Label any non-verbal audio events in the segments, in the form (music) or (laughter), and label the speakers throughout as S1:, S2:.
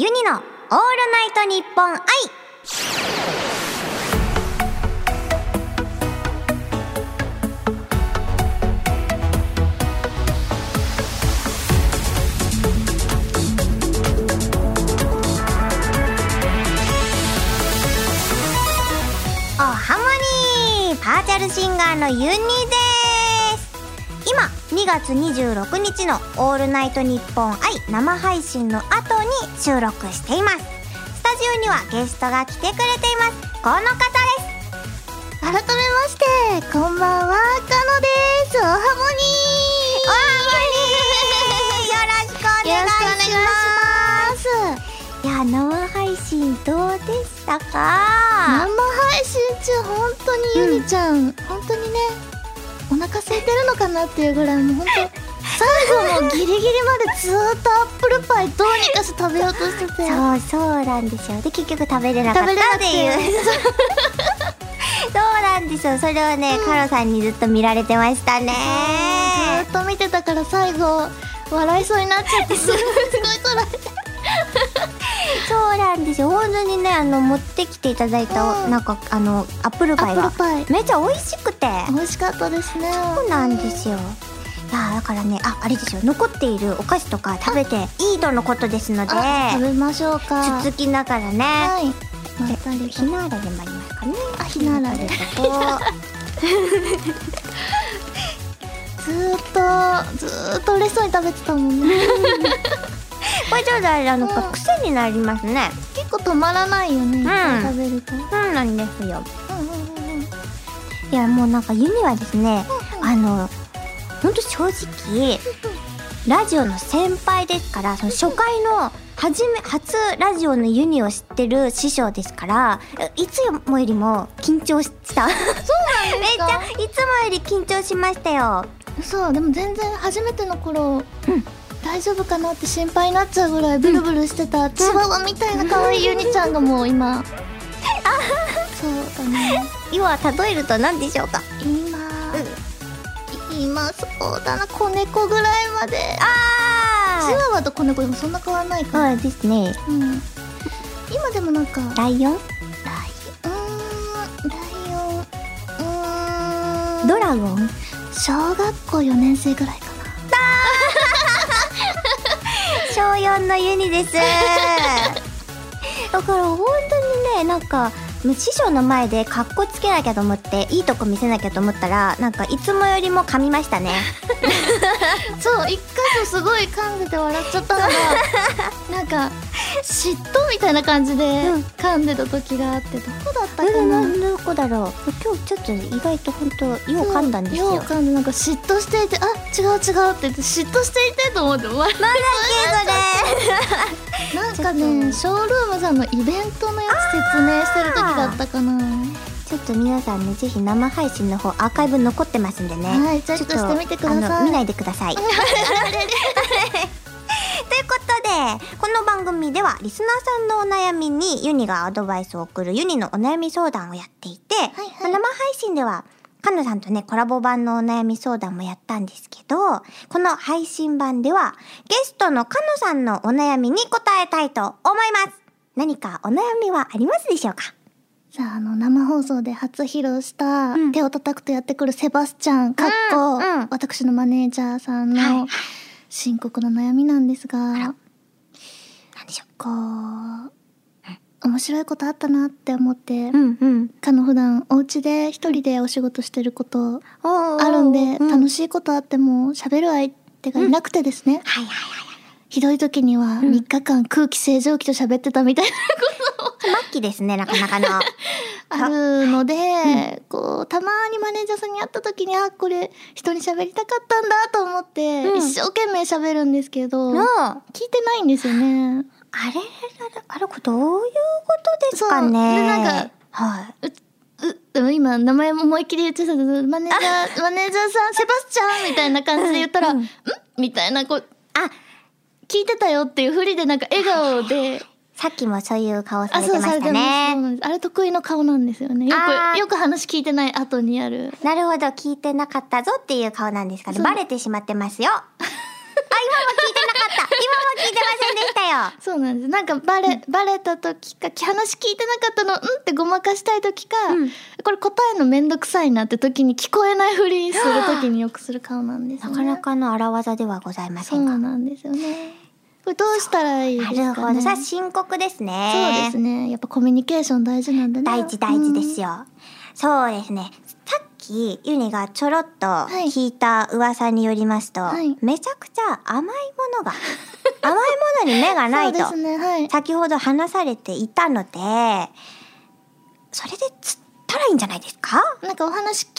S1: ユニのオールナイトニッポン愛おハモニー。パーチャルシンガーのユニです2月26日の「オールナイトニッポン愛」生配信の後に収録しています。スタジオにはゲストが来てくれています。この方です。
S2: 改めまして、こんばんは、かのです。おはもに。
S1: おハモニーよろしくお願い
S2: よろしくお
S1: し
S2: 願いします。
S1: いや生配信どうでした
S2: 生
S1: か
S2: 配信中、本当にゆりちゃん、本当にね、お腹空いてるのかなっていうぐらい、もう本当最後のギリギリまでずーっとアップルパイどうにかして食べようとしてて。
S1: そうそうなんですよ。で結局食べれなかった
S2: 食べれなく
S1: って。い (laughs) うそうなんですよ。それをね、カロさんにずっと見られてましたね。
S2: ずーっと見てたから最後、笑いそうになっちゃって、(laughs) すごいこらえて。
S1: そうなんですよ本当にねあの持ってきていただいた、
S2: うん
S1: なんかあのアップルパイが
S2: アップルパイ。
S1: めっちゃ美味しくて
S2: 美味しかったですね。
S1: そうなんですよいやだからねああれですよ残っているお菓子とか食べていいとのことですので
S2: あ、食べましょうか。
S1: つつきながらね、
S2: はい。まったりと。
S1: ひなあられもありますかね
S2: あひなあられ
S1: とこ
S2: ずーっと、ずーっと嬉しそうに食べてたもんね。(laughs)
S1: これちょっとあれあの
S2: う。ん
S1: 癖になりますね。
S2: 結構止まらないよね、いっぱい食べると。うん
S1: そうなんですよ。
S2: うんうんうん。
S1: いやもうなんかユニはですねあのほんと正直ラジオの先輩ですからその初回の初め初ラジオのユニを知ってる師匠ですからいつもよりも緊張した。そうなんです (laughs) めっちゃいつもより緊張しましたよ。
S2: そう、でも全然初めての頃、
S1: うん
S2: 大丈夫かなって心配になっちゃうぐらいブルブルしてた、チワワみたいな可愛いユニちゃんがもう今。そうだね。
S1: 今例えると何でしょうか？
S2: 今、今そうだな、子猫ぐらいまで。チ
S1: あ
S2: ワワと子猫でもそんな変わんないか
S1: あ
S2: ら。
S1: そうですね。
S2: うん。今でもなんか、
S1: ライオン？
S2: ライオン、うーん、
S1: ドラゴン？
S2: 小学校4年生ぐらいか
S1: 4のユニです。だから本当にねなんか師匠の前でカッコつけなきゃと思っていいとこ見せなきゃと思ったらなんかいつもよりも噛みましたね。(laughs)
S2: そう、一箇所すごい噛んでて笑っちゃったのが、なんか、嫉妬みたいな感じで
S1: うん。
S2: 噛んでた時があって、どこだったか
S1: うん
S2: な、
S1: どこだろう？今日ちょっと意外と本当よう噛んだんですよ。
S2: よう噛んで、なんか嫉妬していて、あ、違う違うって言って、嫉妬していてと思って、笑
S1: なんだっ
S2: なんかね、ショールームさんのイベントのやつ説明してる時だったかな。
S1: けそれちょっと皆さんねぜひ生配信の方アーカイブ残ってますんでね。
S2: はい、チェックしてみてください。
S1: 見ないでください。ということでこの番組ではリスナーさんのお悩みにユニがアドバイスを送るユニのお悩み相談をやっていて、
S2: いはい。
S1: まあ生配信ではかのさんとねコラボ版のお悩み相談もやったんですけどこの配信版ではゲストのかのさんのお悩みに答えたいと思います。何かお悩みはありますでしょうか？
S2: さあ、あの、生放送で初披露した、
S1: ん。
S2: 手を叩くとやってくるセバスチャン、かっこ、
S1: うんうん。
S2: 私のマネージャーさん
S1: はい。
S2: の深刻な悩みなんですが、
S1: 何でしょ。
S2: こう、面白いことあったなって思って、
S1: ううんうん。
S2: かの普段お家で一人でお仕事してることあ
S1: あ
S2: るんで、
S1: うん。
S2: 楽しいことあっても喋る相手がいなくてですね、
S1: はいはいはい
S2: ひどい時には
S1: ん。
S2: 3日間空気清浄機と喋ってたみたいな
S1: 末期ですねなかなかの。(laughs)
S2: あるので、こう、たまにマネージャーさんに会った時に、あ、これ、人に喋りたかったんだと思って、
S1: うん。
S2: 一生懸命喋るんですけど、
S1: の
S2: 聞いてないんですよね。
S1: あれ？あれ？これどういうことですかね？
S2: そう。でなんか
S1: はい。
S2: う、でも今、名前も思いっきり言っちゃったけどマネージャー、(laughs) マネージャーさん、セバスチャンみたいな感じで言ったら、
S1: うん。
S2: ん？みたいな、こう、
S1: あ、
S2: 聞いてたよっていうふりでなんか笑顔で、
S1: さっきもそういう顔さ
S2: あ、
S1: れてましたね。
S2: あれ得意の顔なんですよね。よく、よく話聞いてない後にやる。
S1: なるほど、聞いてなかったぞっていう顔なんですかね。バレてしまってますよ。(laughs) あ、今も聞いていててませんでしたよ。(laughs)
S2: そうなんです。なんかバレ、バレた時か話聞いてなかったのうんってごまかしたい時か、
S1: うん。
S2: これ答えるのめんどくさいなって時に聞こえないふりする時によくする顔なんですね。
S1: なかなかの荒技ではございませ
S2: そ
S1: んか
S2: うなんですよね。これどうしたらいいです
S1: なるほ
S2: かね
S1: どさ深刻ですね。
S2: そうですね。やっぱコミュニケーション大事なんだね。
S1: 大事大事です
S2: よ、
S1: よ、そうですね。さっきユニがちょろっと
S2: い。
S1: 聞いた噂によりますと、
S2: はい。
S1: めちゃくちゃ甘いものが (laughs) 甘いものに目がないと
S2: ねはい。
S1: 先ほど話されていたのでそれで釣ったらいいんじゃないですか？
S2: なんかお話聞い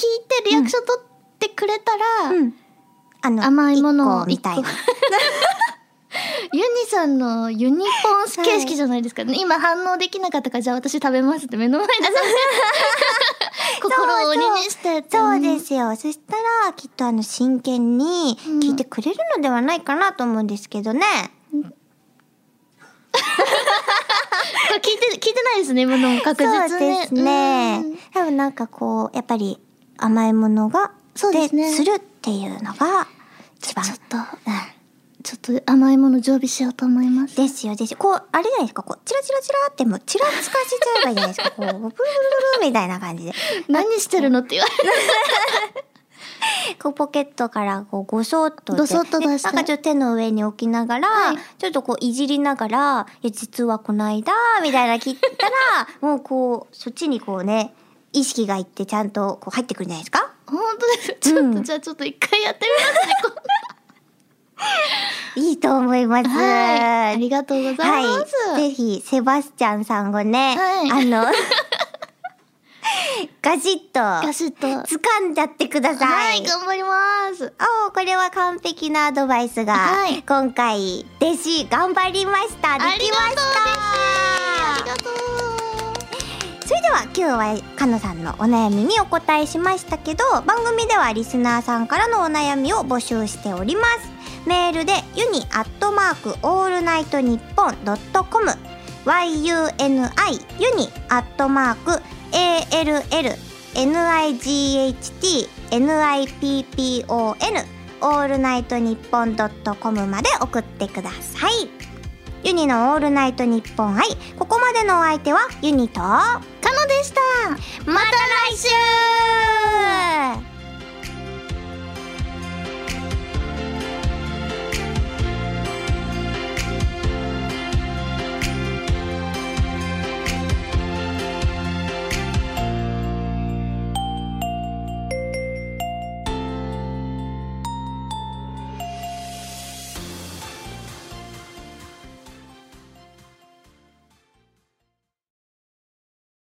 S2: てリアクション取ってくれたら、
S1: うん。あの
S2: 甘いもの
S1: みたいな。
S2: 一ユニさんのユニポンス形式じゃないですか、今反応できなかったからじゃあ私食べますって目の前で。心を鬼にして
S1: そうですよ。そしたら、きっとあの、真剣に聞いてくれるのではないかなと思うんですけどね。
S2: これ聞いて聞いてないですね今のも確実に。
S1: そうですね。
S2: うん。
S1: 多分なんかこう、やっぱり甘いものが、
S2: そうですね。
S1: するっていうのが、一番。
S2: ちょっと。
S1: うん
S2: ちょっと甘いもの常備しようと思います。
S1: ですよ、ですよ。こう、あれじゃないですか、こう、チラチラチラってもう、チラつかせちゃえばいいじゃないですか。こう、ブルブルブルみたいな感じで。
S2: 何してるのって言われる。
S1: こうポケットからこうごそっと
S2: ごそっと出して。
S1: でなんかちょっと手の上に置きながら、
S2: はい。
S1: ちょっとこういじりながら「いや実はこの間」みたいな切ったら (laughs) もうこうそっちにこうね意識がいってちゃんとこう入ってくるんじゃないですか。
S2: 本当です。ちょっと、
S1: うん。
S2: じゃあちょっと一回やってみますね。こ
S1: いいと思います。
S2: はい。ありがとうございます、
S1: はい、ぜひセバスチャンさんをね、
S2: はい。
S1: あの (laughs) ガシッと
S2: ガシッと。
S1: 掴んじゃってくださ。
S2: はいい頑張ります。
S1: おーこれは完璧なアドバイスが、
S2: はい。
S1: 今回弟子頑張りました。できました。
S2: ありがとう。
S1: それでは今日はかのさんのお悩みにお答えしましたけど番組ではリスナーさんからのお悩みを募集しておりますメールでユニアットマークオールナイトニッポンドットコム yuni ユニアットマーク all night nippon オールナイトニッポンドットコムまで送ってください。ユニのオールナイトニッポン愛ここまでのお相手はユニと
S2: カノでした。
S1: また来週。